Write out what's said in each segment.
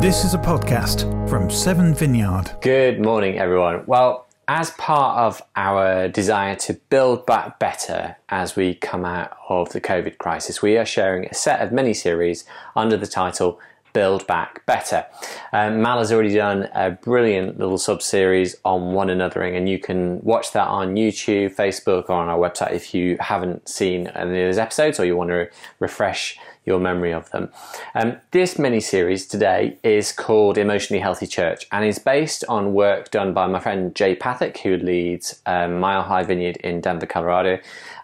This is a podcast from Seven Vineyard. Good morning, everyone. Well, as part of our desire to build back better as we come out of the COVID crisis, we are sharing a set of mini series under the title Build Back Better. Um, Mal has already done a brilliant little sub series on one anothering, and you can watch that on YouTube, Facebook, or on our website if you haven't seen any of those episodes or you want to refresh your memory of them. Um, this mini series today is called Emotionally Healthy Church and is based on work done by my friend Jay Pathak, who leads um, Mile High Vineyard in Denver, Colorado,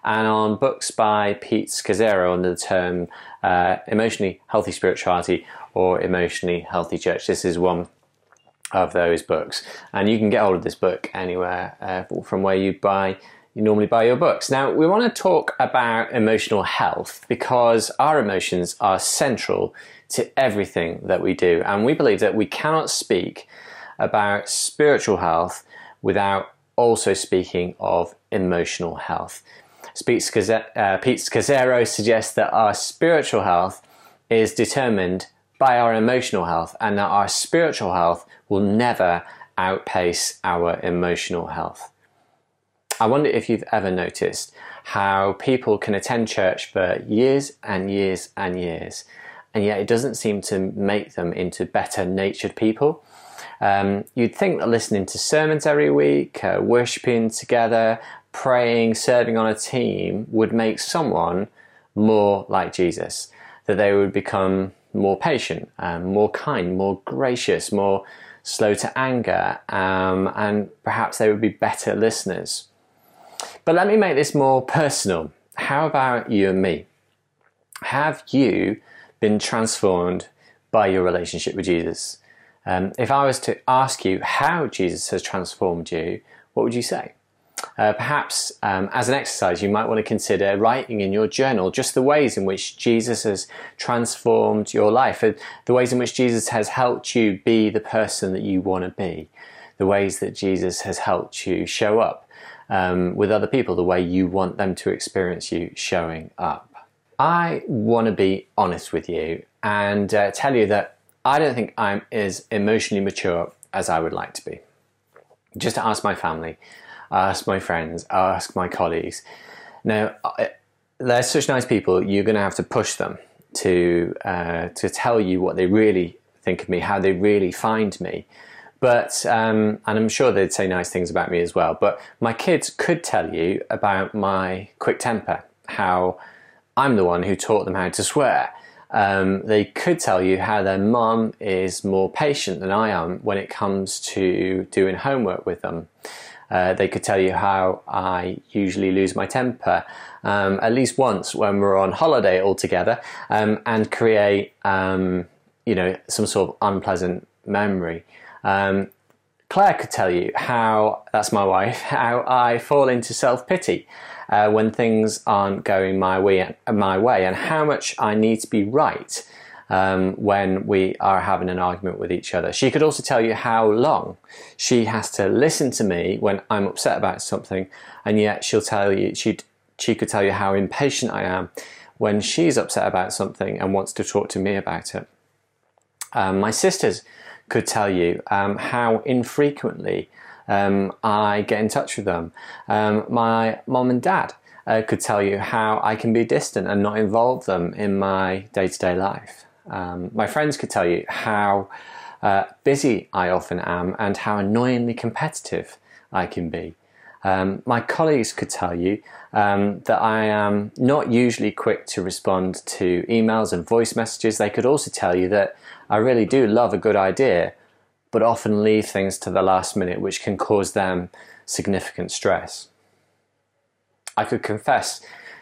and on books by Pete Scazzero under the term uh, Emotionally Healthy Spirituality or Emotionally Healthy Church. This is one of those books, and you can get hold of this book anywhere uh, from where you buy you normally buy your books. Now, we want to talk about emotional health because our emotions are central to everything that we do. And we believe that we cannot speak about spiritual health without also speaking of emotional health. Pete Scazzero suggests that our spiritual health is determined by our emotional health and that our spiritual health will never outpace our emotional health. I wonder if you've ever noticed how people can attend church for years and years and years, and yet it doesn't seem to make them into better natured people. Um, you'd think that listening to sermons every week, uh, worshipping together, praying, serving on a team would make someone more like Jesus, that they would become more patient, um, more kind, more gracious, more slow to anger, um, and perhaps they would be better listeners. But let me make this more personal. How about you and me? Have you been transformed by your relationship with Jesus? Um, if I was to ask you how Jesus has transformed you, what would you say? Uh, perhaps um, as an exercise, you might want to consider writing in your journal just the ways in which Jesus has transformed your life, the ways in which Jesus has helped you be the person that you want to be, the ways that Jesus has helped you show up um, with other people the way you want them to experience you showing up. I want to be honest with you and uh, tell you that I don't think I'm as emotionally mature as I would like to be. Just to ask my family, ask my friends, ask my colleagues. Now, they're such nice people, you're going to have to push them to, uh, to tell you what they really think of me, how they really find me. But um, and I'm sure they'd say nice things about me as well. But my kids could tell you about my quick temper, how I'm the one who taught them how to swear. Um, they could tell you how their mum is more patient than I am when it comes to doing homework with them. Uh, they could tell you how I usually lose my temper um, at least once when we're on holiday all together um, and create, um, you know, some sort of unpleasant memory. Um, Claire could tell you how, that's my wife, how I fall into self pity uh, when things aren't going my way, my way, and how much I need to be right um, when we are having an argument with each other. She could also tell you how long she has to listen to me when I'm upset about something, and yet she'll tell you, she she could tell you how impatient I am when she's upset about something and wants to talk to me about it. Um, my sisters could tell you um, how infrequently um, I get in touch with them. Um, my mom and dad uh, could tell you how I can be distant and not involve them in my day to day life. Um, my friends could tell you how uh, busy I often am and how annoyingly competitive I can be. Um, my colleagues could tell you um, that I am not usually quick to respond to emails and voice messages. They could also tell you that I really do love a good idea, but often leave things to the last minute, which can cause them significant stress. I could confess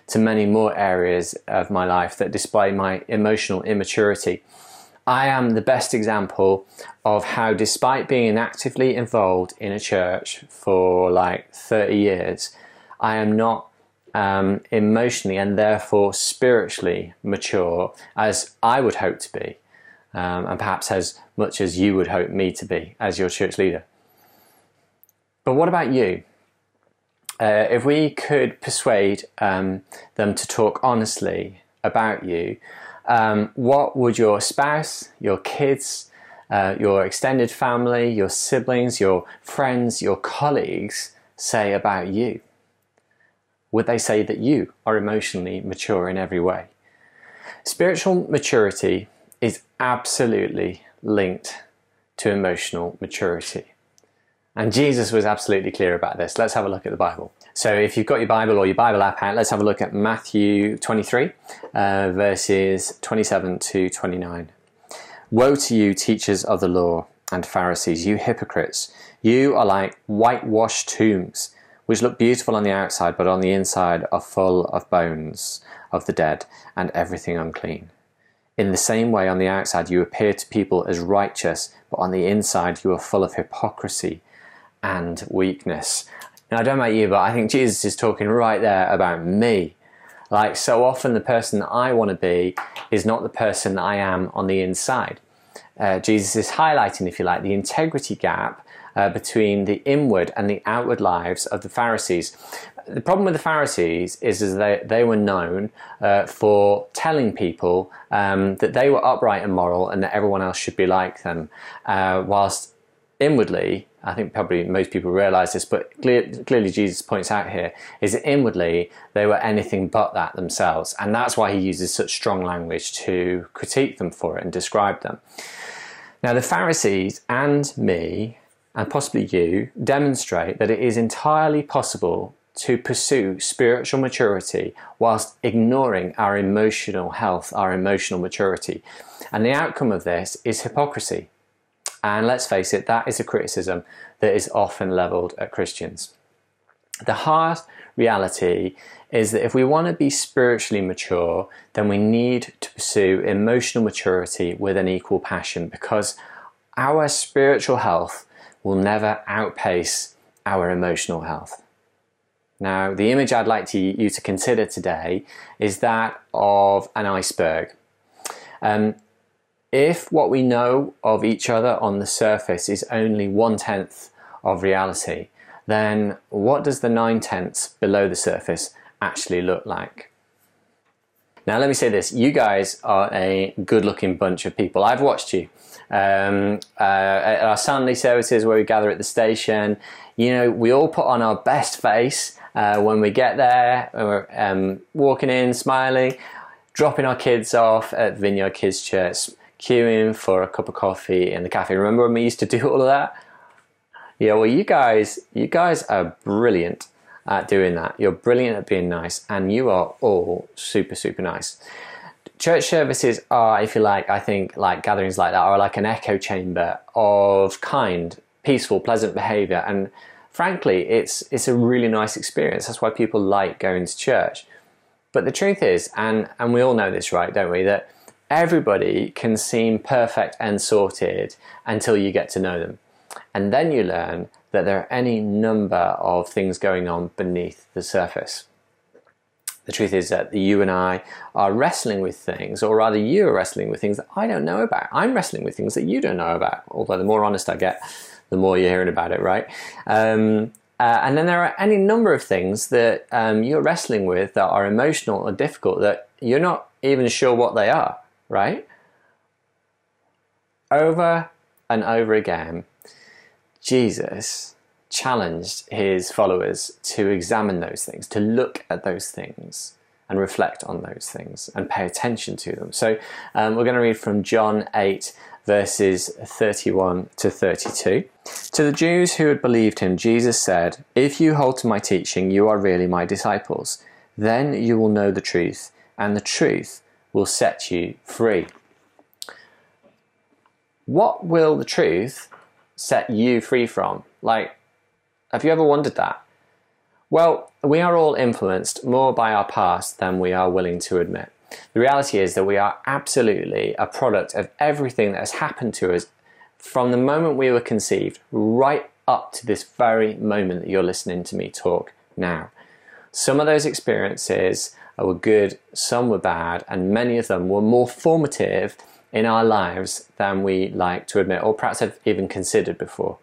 to many more areas of my life that display my emotional immaturity. I am the best example of how, despite being actively involved in a church for like 30 years, I am not um, emotionally and therefore spiritually mature as I would hope to be um, and perhaps as much as you would hope me to be as your church leader. But what about you? Uh, if we could persuade um, them to talk honestly about you, um, what would your spouse, your kids, uh, your extended family, your siblings, your friends, your colleagues say about you? Would they say that you are emotionally mature in every way? Spiritual maturity is absolutely linked to emotional maturity. And Jesus was absolutely clear about this. Let's have a look at the Bible. So, if you've got your Bible or your Bible app out, let's have a look at Matthew 23, uh, verses 27 to 29. Woe to you, teachers of the law and Pharisees, you hypocrites! You are like whitewashed tombs, which look beautiful on the outside, but on the inside are full of bones of the dead and everything unclean. In the same way, on the outside, you appear to people as righteous, but on the inside, you are full of hypocrisy and weakness. Now, I don't know about you, but I think Jesus is talking right there about me. Like, so often, the person that I want to be is not the person that I am on the inside. Uh, Jesus is highlighting, if you like, the integrity gap uh, between the inward and the outward lives of the Pharisees. The problem with the Pharisees is, is they, they were known uh, for telling people um, that they were upright and moral and that everyone else should be like them, uh, whilst inwardly, I think probably most people realize this, but clear, clearly Jesus points out here, is that inwardly they were anything but that themselves. And that's why he uses such strong language to critique them for it and describe them. Now, the Pharisees and me, and possibly you, demonstrate that it is entirely possible to pursue spiritual maturity whilst ignoring our emotional health, our emotional maturity. And the outcome of this is hypocrisy. And let's face it, that is a criticism that is often leveled at Christians. The hard reality is that if we want to be spiritually mature, then we need to pursue emotional maturity with an equal passion because our spiritual health will never outpace our emotional health. Now, the image I'd like to, you to consider today is that of an iceberg. Um, if what we know of each other on the surface is only one tenth of reality, then what does the nine tenths below the surface actually look like? Now, let me say this you guys are a good looking bunch of people. I've watched you. Um, uh, at our Sunday services where we gather at the station, you know, we all put on our best face uh, when we get there, we're um, walking in, smiling, dropping our kids off at Vineyard Kids Church, queuing for a cup of coffee in the cafe. Remember when we used to do all of that? Yeah, well, you guys, you guys are brilliant at doing that. You're brilliant at being nice, and you are all super, super nice. Church services are, if you like, I think, like gatherings like that are like an echo chamber of kind, peaceful, pleasant behavior, and frankly, it's it's a really nice experience. That's why people like going to church. But the truth is, and and we all know this, right? Don't we? That everybody can seem perfect and sorted until you get to know them, and then you learn that there are any number of things going on beneath the surface. The truth is that you and I are wrestling with things, or rather, you are wrestling with things that I don't know about. I'm wrestling with things that you don't know about. Although the more honest I get, the more you're hearing about it, right? Um, uh, and then there are any number of things that um, you're wrestling with that are emotional or difficult that you're not even sure what they are, right? Over and over again, Jesus challenged his followers to examine those things, to look at those things and reflect on those things and pay attention to them. So um, we're going to read from John 8, verses 31 to 32. To the Jews who had believed him, Jesus said, If you hold to my teaching, you are really my disciples. Then you will know the truth, and the truth will set you free. What will the truth set you free from? Like, have you ever wondered that? Well, we are all influenced more by our past than we are willing to admit. The reality is that we are absolutely a product of everything that has happened to us from the moment we were conceived right up to this very moment that you're listening to me talk now. Some of those experiences were good, some were bad, and many of them were more formative in our lives than we like to admit, or perhaps have even considered before.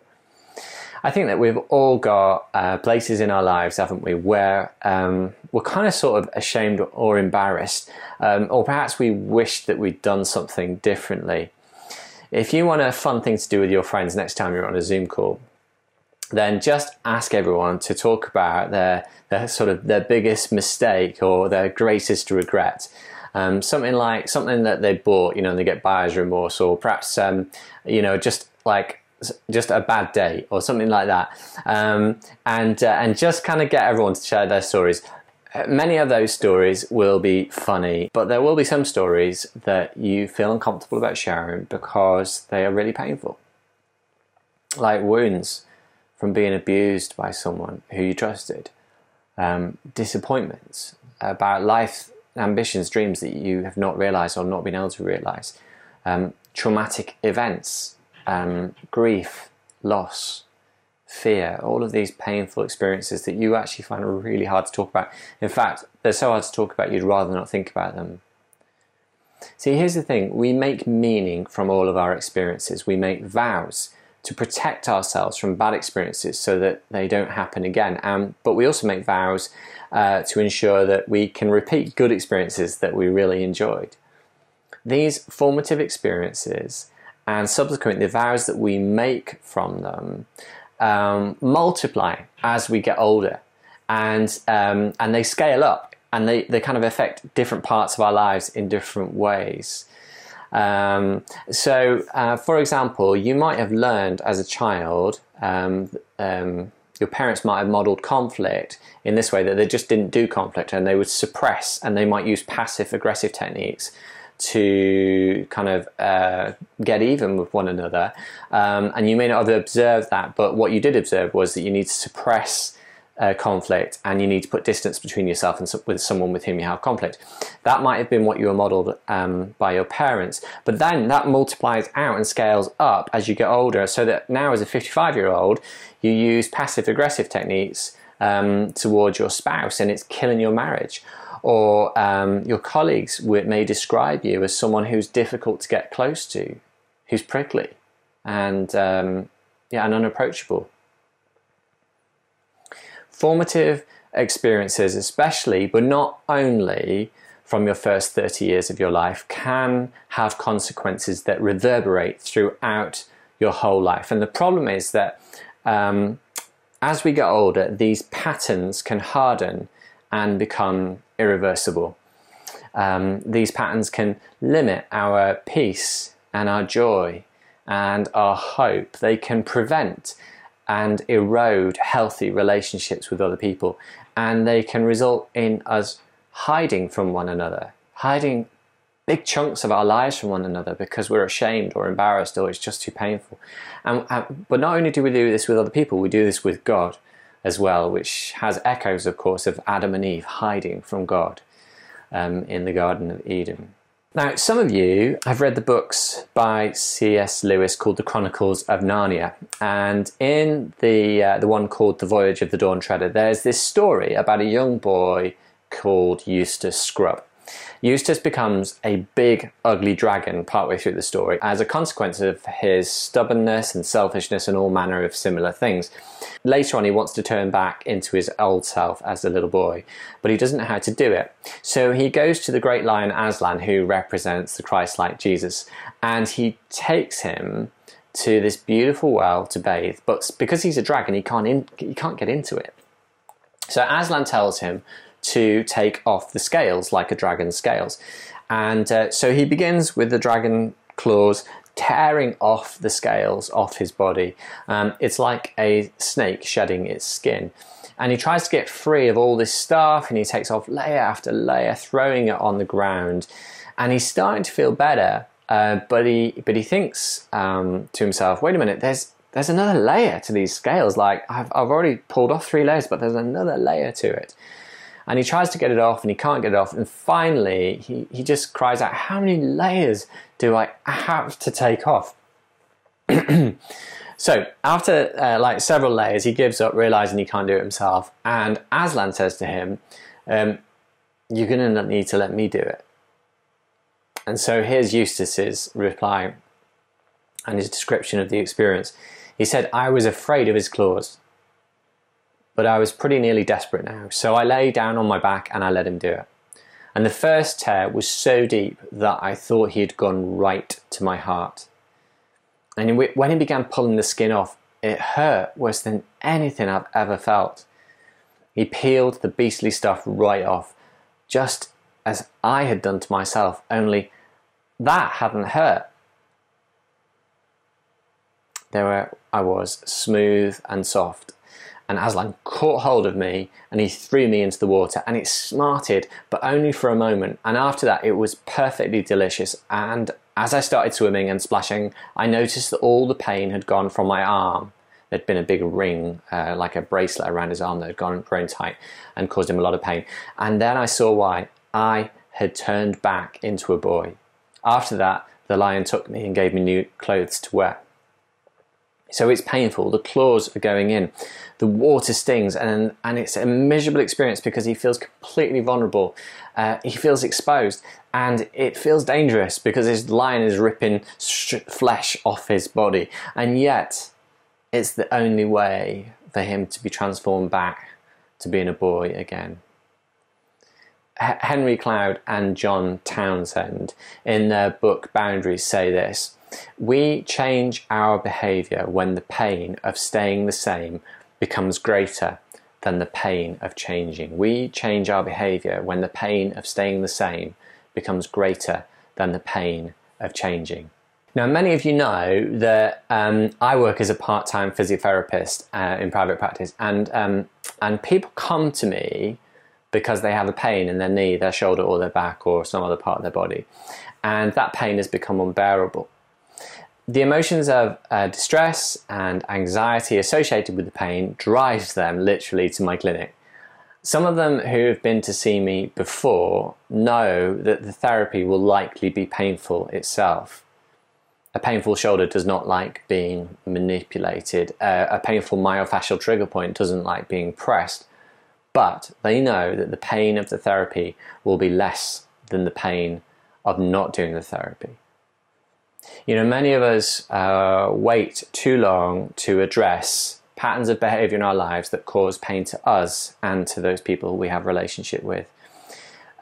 I think that we've all got uh, places in our lives, haven't we, where um, we're kind of sort of ashamed or embarrassed, um, or perhaps we wish that we'd done something differently. if you want a fun thing to do with your friends next time you're on a Zoom call, then just ask everyone to talk about their, their sort of their biggest mistake or their greatest regret. Um, something like something that they bought, you know, and they get buyer's remorse, or perhaps, um, you know, just like just a bad day or something like that, um, and uh, and just kind of get everyone to share their stories. Many of those stories will be funny, but there will be some stories that you feel uncomfortable about sharing because they are really painful, like wounds from being abused by someone who you trusted, um, disappointments about life ambitions, dreams that you have not realized or not been able to realize, um, traumatic events, um, grief, loss, fear, all of these painful experiences that you actually find really hard to talk about. In fact, they're so hard to talk about, you'd rather not think about them. See, here's the thing. We make meaning from all of our experiences, we make vows to protect ourselves from bad experiences so that they don't happen again. Um, but we also make vows uh, to ensure that we can repeat good experiences that we really enjoyed. These formative experiences and subsequently the vows that we make from them um, multiply as we get older and, um, and they scale up and they, they kind of affect different parts of our lives in different ways. Um, so, uh, for example, you might have learned as a child, um, um, your parents might have modeled conflict in this way that they just didn't do conflict and they would suppress and they might use passive aggressive techniques to kind of uh, get even with one another. Um, and you may not have observed that, but what you did observe was that you need to suppress uh, conflict and you need to put distance between yourself and so, with someone with whom you have conflict. That might have been what you were modeled um, by your parents, but then that multiplies out and scales up as you get older. So that now, as a 55 year old, you use passive aggressive techniques um, towards your spouse and it's killing your marriage. Or um, your colleagues may describe you as someone who's difficult to get close to, who's prickly and um, yeah, and unapproachable formative experiences, especially, but not only from your first 30 years of your life, can have consequences that reverberate throughout your whole life. And the problem is that um, as we get older, these patterns can harden and become irreversible. Um, these patterns can limit our peace and our joy and our hope. They can prevent and erode healthy relationships with other people. And they can result in us hiding from one another, hiding big chunks of our lives from one another because we're ashamed or embarrassed or it's just too painful. And, uh, but not only do we do this with other people, we do this with God as well, which has echoes, of course, of Adam and Eve hiding from God um, in the Garden of Eden. Now, some of you have read the books by C.S. Lewis called The Chronicles of Narnia, and in the uh, the one called The Voyage of the Dawn Treader, there's this story about a young boy called Eustace Scrubb. Eustace becomes a big, ugly dragon partway through the story as a consequence of his stubbornness and selfishness and all manner of similar things. Later on, he wants to turn back into his old self as a little boy, but he doesn't know how to do it. So he goes to the great lion Aslan, who represents the Christ like Jesus, and he takes him to this beautiful well to bathe, but because he's a dragon, he can't, in, he can't get into it. So Aslan tells him to take off the scales like a dragon's scales. And uh, so he begins with the dragon claws tearing off the scales off his body. Um, it's like a snake shedding its skin. And he tries to get free of all this stuff and he takes off layer after layer, throwing it on the ground. And he's starting to feel better, uh, but he but he thinks um, to himself, "Wait a minute, there's there's another layer to these scales. Like I've I've already pulled off three layers, but there's another layer to it." And he tries to get it off and he can't get it off. And finally he, he just cries out how many layers do i have to take off? So after uh, like several layers he gives up realizing he can't do it himself. And aslan says to him um, you're going to need to let me do it. And so here's eustace's reply and his description of the experience. He said i was afraid of his claws but I was pretty nearly desperate now, so I lay down on my back and I let him do it. And the first tear was so deep that I thought he had gone right to my heart. And when he began pulling the skin off, it hurt worse than anything I've ever felt. He peeled the beastly stuff right off, just as I had done to myself, only that hadn't hurt. There I was, smooth and soft, and Aslan caught hold of me and he threw me into the water and it smarted but only for a moment. And after that it was perfectly delicious. And as I started swimming and splashing I noticed that all the pain had gone from my arm. There'd been a big ring uh, like a bracelet around his arm that had gone grown tight and caused him a lot of pain. And then I saw why. I had turned back into a boy. After that the lion took me and gave me new clothes to wear so it's painful. The claws are going in. The water stings, and, and it's a miserable experience because he feels completely vulnerable. Uh, he feels exposed, and it feels dangerous because his lion is ripping flesh off his body. And yet, it's the only way for him to be transformed back to being a boy again. H- Henry Cloud and John Townsend, in their book Boundaries, say this we change our behavior when the pain of staying the same becomes greater than the pain of changing. We change our behavior when the pain of staying the same becomes greater than the pain of changing. Now, many of you know that um, I work as a part-time physiotherapist uh, in private practice, and um, and people come to me because they have a pain in their knee, their shoulder, or their back, or some other part of their body, and that pain has become unbearable the emotions of uh, distress and anxiety associated with the pain drives them literally to my clinic. Some of them who have been to see me before know that the therapy will likely be painful itself. A painful shoulder does not like being manipulated. Uh, a painful myofascial trigger point doesn't like being pressed. But they know that the pain of the therapy will be less than the pain of not doing the therapy. You know, many of us uh, wait too long to address patterns of behavior in our lives that cause pain to us and to those people we have relationship with.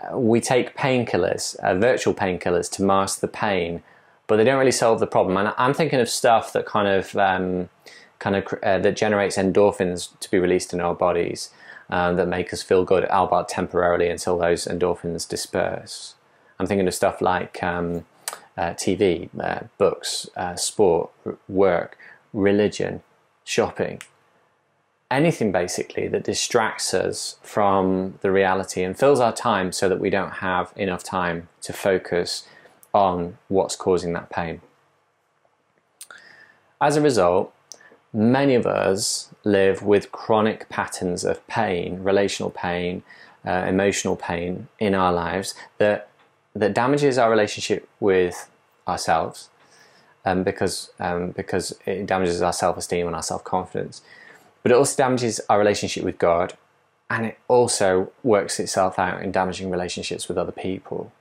Uh, we take painkillers, uh, virtual painkillers, to mask the pain, but they don't really solve the problem. And I'm thinking of stuff that kind of um, kind of uh, that generates endorphins to be released in our bodies um, that make us feel good, albeit temporarily, until those endorphins disperse. I'm thinking of stuff like um, uh, TV, uh, books, uh, sport, work, religion, shopping, anything basically that distracts us from the reality and fills our time so that we don't have enough time to focus on what's causing that pain. As a result, many of us live with chronic patterns of pain, relational pain, uh, emotional pain in our lives that that damages our relationship with ourselves um, because um, because it damages our self esteem and our self confidence, but it also damages our relationship with God, and it also works itself out in damaging relationships with other people.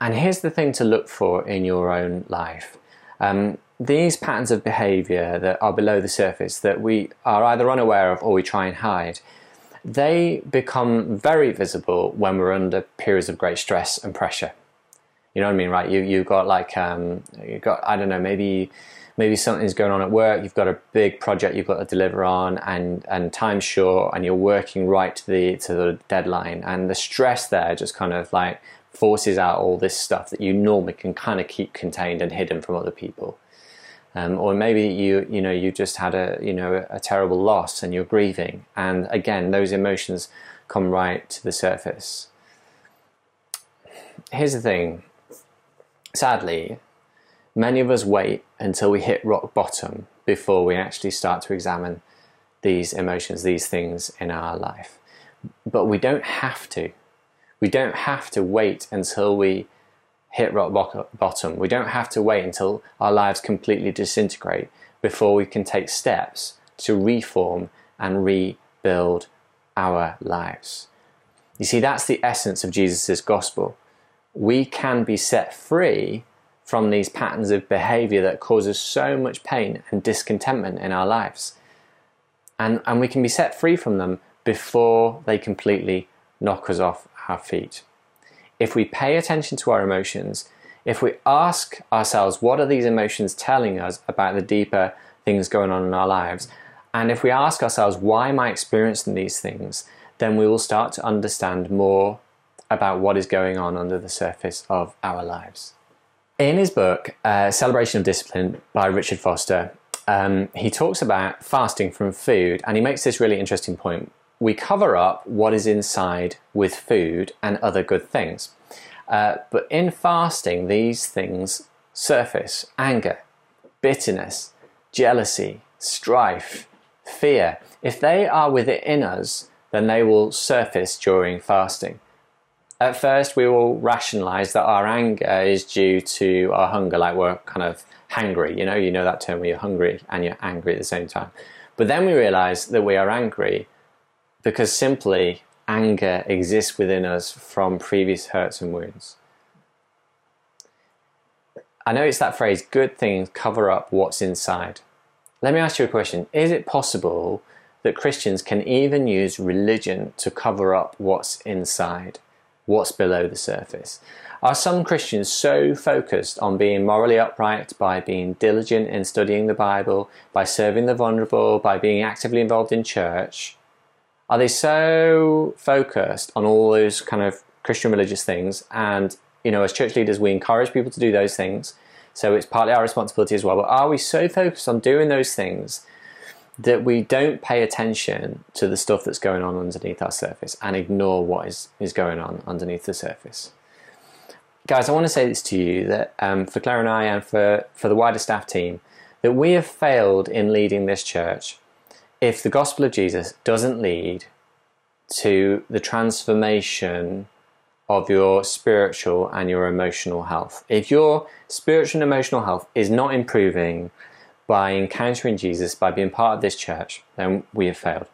And here's the thing to look for in your own life. Um, these patterns of behavior that are below the surface that we are either unaware of or we try and hide they become very visible when we're under periods of great stress and pressure. You know what I mean, right? You you've got like um, you got I don't know maybe maybe something's going on at work. You've got a big project you've got to deliver on, and and time's short, and you're working right to the to the deadline, and the stress there just kind of like forces out all this stuff that you normally can kind of keep contained and hidden from other people. Um, or maybe you you know you just had a you know a terrible loss and you're grieving, and again those emotions come right to the surface. Here's the thing. Sadly, many of us wait until we hit rock bottom before we actually start to examine these emotions, these things in our life. But we don't have to. We don't have to wait until we hit rock bottom. We don't have to wait until our lives completely disintegrate before we can take steps to reform and rebuild our lives. You see, that's the essence of Jesus' gospel. We can be set free from these patterns of behavior that causes so much pain and discontentment in our lives. And, and we can be set free from them before they completely knock us off our feet if we pay attention to our emotions, if we ask ourselves, what are these emotions telling us about the deeper things going on in our lives? And if we ask ourselves, why am I experiencing these things? Then we will start to understand more about what is going on under the surface of our lives. In his book, uh, Celebration of Discipline by Richard Foster, um, he talks about fasting from food and he makes this really interesting point. We cover up what is inside with food and other good things. Uh, but in fasting, these things surface anger, bitterness, jealousy, strife, fear. If they are within us, then they will surface during fasting. At first, we will rationalize that our anger is due to our hunger, like we're kind of hangry. You know, you know that term where you're hungry and you're angry at the same time. But then we realize that we are angry because simply anger exists within us from previous hurts and wounds. I know it's that phrase, good things cover up what's inside. Let me ask you a question. Is it possible that Christians can even use religion to cover up what's inside, what's below the surface? Are some Christians so focused on being morally upright by being diligent in studying the Bible, by serving the vulnerable, by being actively involved in church, are they so focused on all those kind of Christian religious things? And, you know, as church leaders, we encourage people to do those things. So it's partly our responsibility as well. But are we so focused on doing those things that we don't pay attention to the stuff that's going on underneath our surface and ignore what is, is going on underneath the surface? Guys, I want to say this to you that um, for Claire and I and for, for the wider staff team, that we have failed in leading this church if the gospel of Jesus doesn't lead to the transformation of your spiritual and your emotional health. If your spiritual and emotional health is not improving by encountering Jesus, by being part of this church, then we have failed.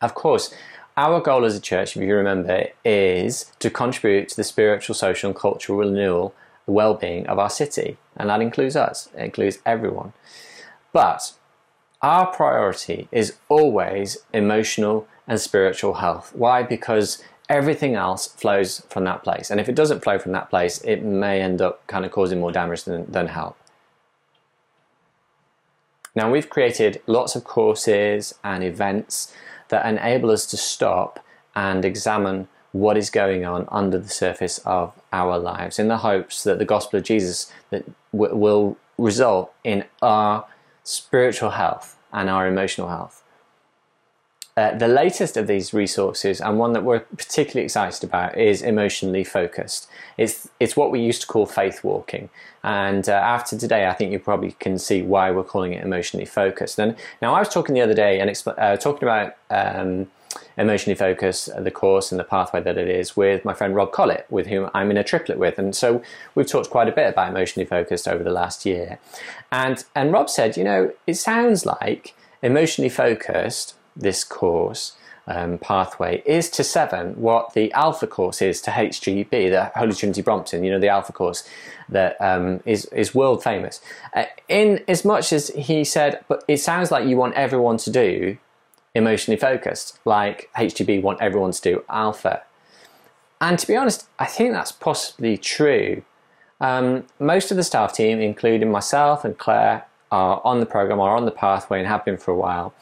Of course, our goal as a church, if you remember, is to contribute to the spiritual, social, and cultural renewal, the well being of our city. And that includes us, it includes everyone. But our priority is always emotional and spiritual health. Why? Because everything else flows from that place. And if it doesn't flow from that place, it may end up kind of causing more damage than, than help. Now, we've created lots of courses and events that enable us to stop and examine what is going on under the surface of our lives in the hopes that the gospel of Jesus that will result in our spiritual health and our emotional health. Uh, the latest of these resources, and one that we're particularly excited about, is emotionally focused. It's it's what we used to call faith walking, and uh, after today, I think you probably can see why we're calling it emotionally focused. And now, I was talking the other day and uh, talking about um, emotionally focused, the course and the pathway that it is, with my friend Rob Collett, with whom I'm in a triplet with, and so we've talked quite a bit about emotionally focused over the last year. And and Rob said, you know, it sounds like emotionally focused this course um, pathway is to seven what the Alpha course is to HTB, the Holy Trinity Brompton. You know the Alpha course that um, is is world famous. Uh, in as much as he said, but it sounds like you want everyone to do emotionally focused, like HTB want everyone to do Alpha. And to be honest, I think that's possibly true. Um, most of the staff team, including myself and Claire, are on the program or on the pathway and have been for a while.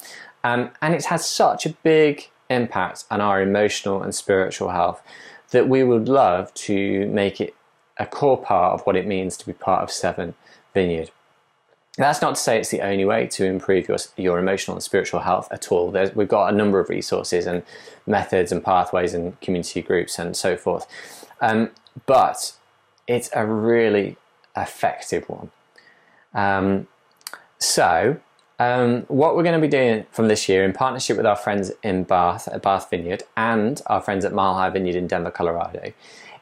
Um, and it's had such a big impact on our emotional and spiritual health that we would love to make it a core part of what it means to be part of Seven Vineyard. That's not to say it's the only way to improve your, your emotional and spiritual health at all. There's, we've got a number of resources and methods and pathways and community groups and so forth. Um, but it's a really effective one. Um, so, um, what we're going to be doing from this year in partnership with our friends in Bath at Bath Vineyard and our friends at Mile High Vineyard in Denver, Colorado,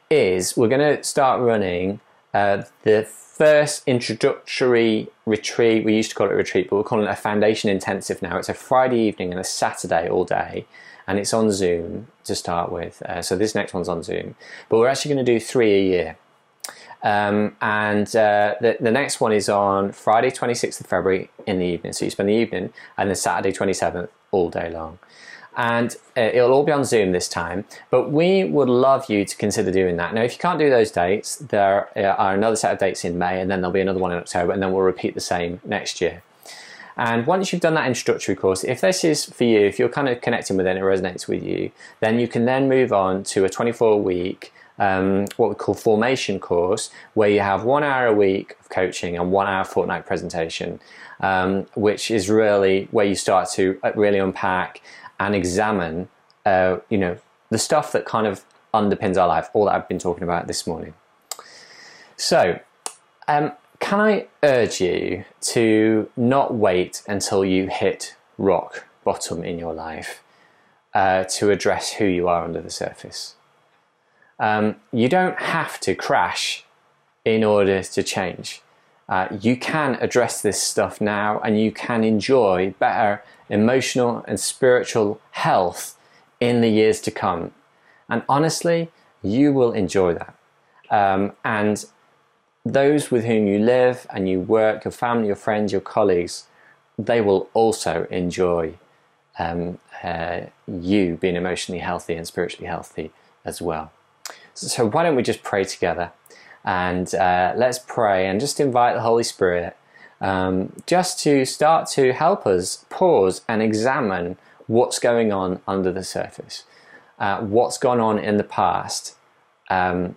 is we're going to start running uh, the first introductory retreat. We used to call it a retreat, but we're calling it a foundation intensive now. It's a Friday evening and a Saturday all day, and it's on Zoom to start with. Uh, so this next one's on Zoom, but we're actually going to do three a year. Um, and uh, the, the next one is on Friday, 26th of February in the evening. So you spend the evening and then Saturday, 27th, all day long. and uh, it'll all be on Zoom this time. But we would love you to consider doing that. Now, if you can't do those dates, there uh, are another set of dates in May, and then there'll be another one in October, and then we'll repeat the same next year. And once you've done that introductory course, if this is for you, if you're kind of connecting with it and it resonates with you, then you can then move on to a 24 week um, what we call formation course, where you have one hour a week of coaching and one hour fortnight presentation, um, which is really where you start to uh, really unpack and examine, uh, you know, the stuff that kind of underpins our life, all that I've been talking about this morning. So, um, can I urge you to not wait until you hit rock bottom in your life uh, to address who you are under the surface? Um, you don't have to crash in order to change. Uh, you can address this stuff now and you can enjoy better emotional and spiritual health in the years to come. And honestly, you will enjoy that. Um, and those with whom you live and you work, your family, your friends, your colleagues, they will also enjoy um, uh, you being emotionally healthy and spiritually healthy as well. So, why don't we just pray together? And uh, let's pray and just invite the Holy Spirit um, just to start to help us pause and examine what's going on under the surface, uh, what's gone on in the past um,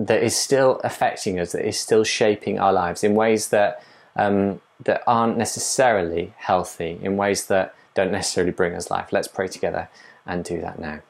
that is still affecting us, that is still shaping our lives in ways that um, that aren't necessarily healthy, in ways that don't necessarily bring us life. Let's pray together and do that now.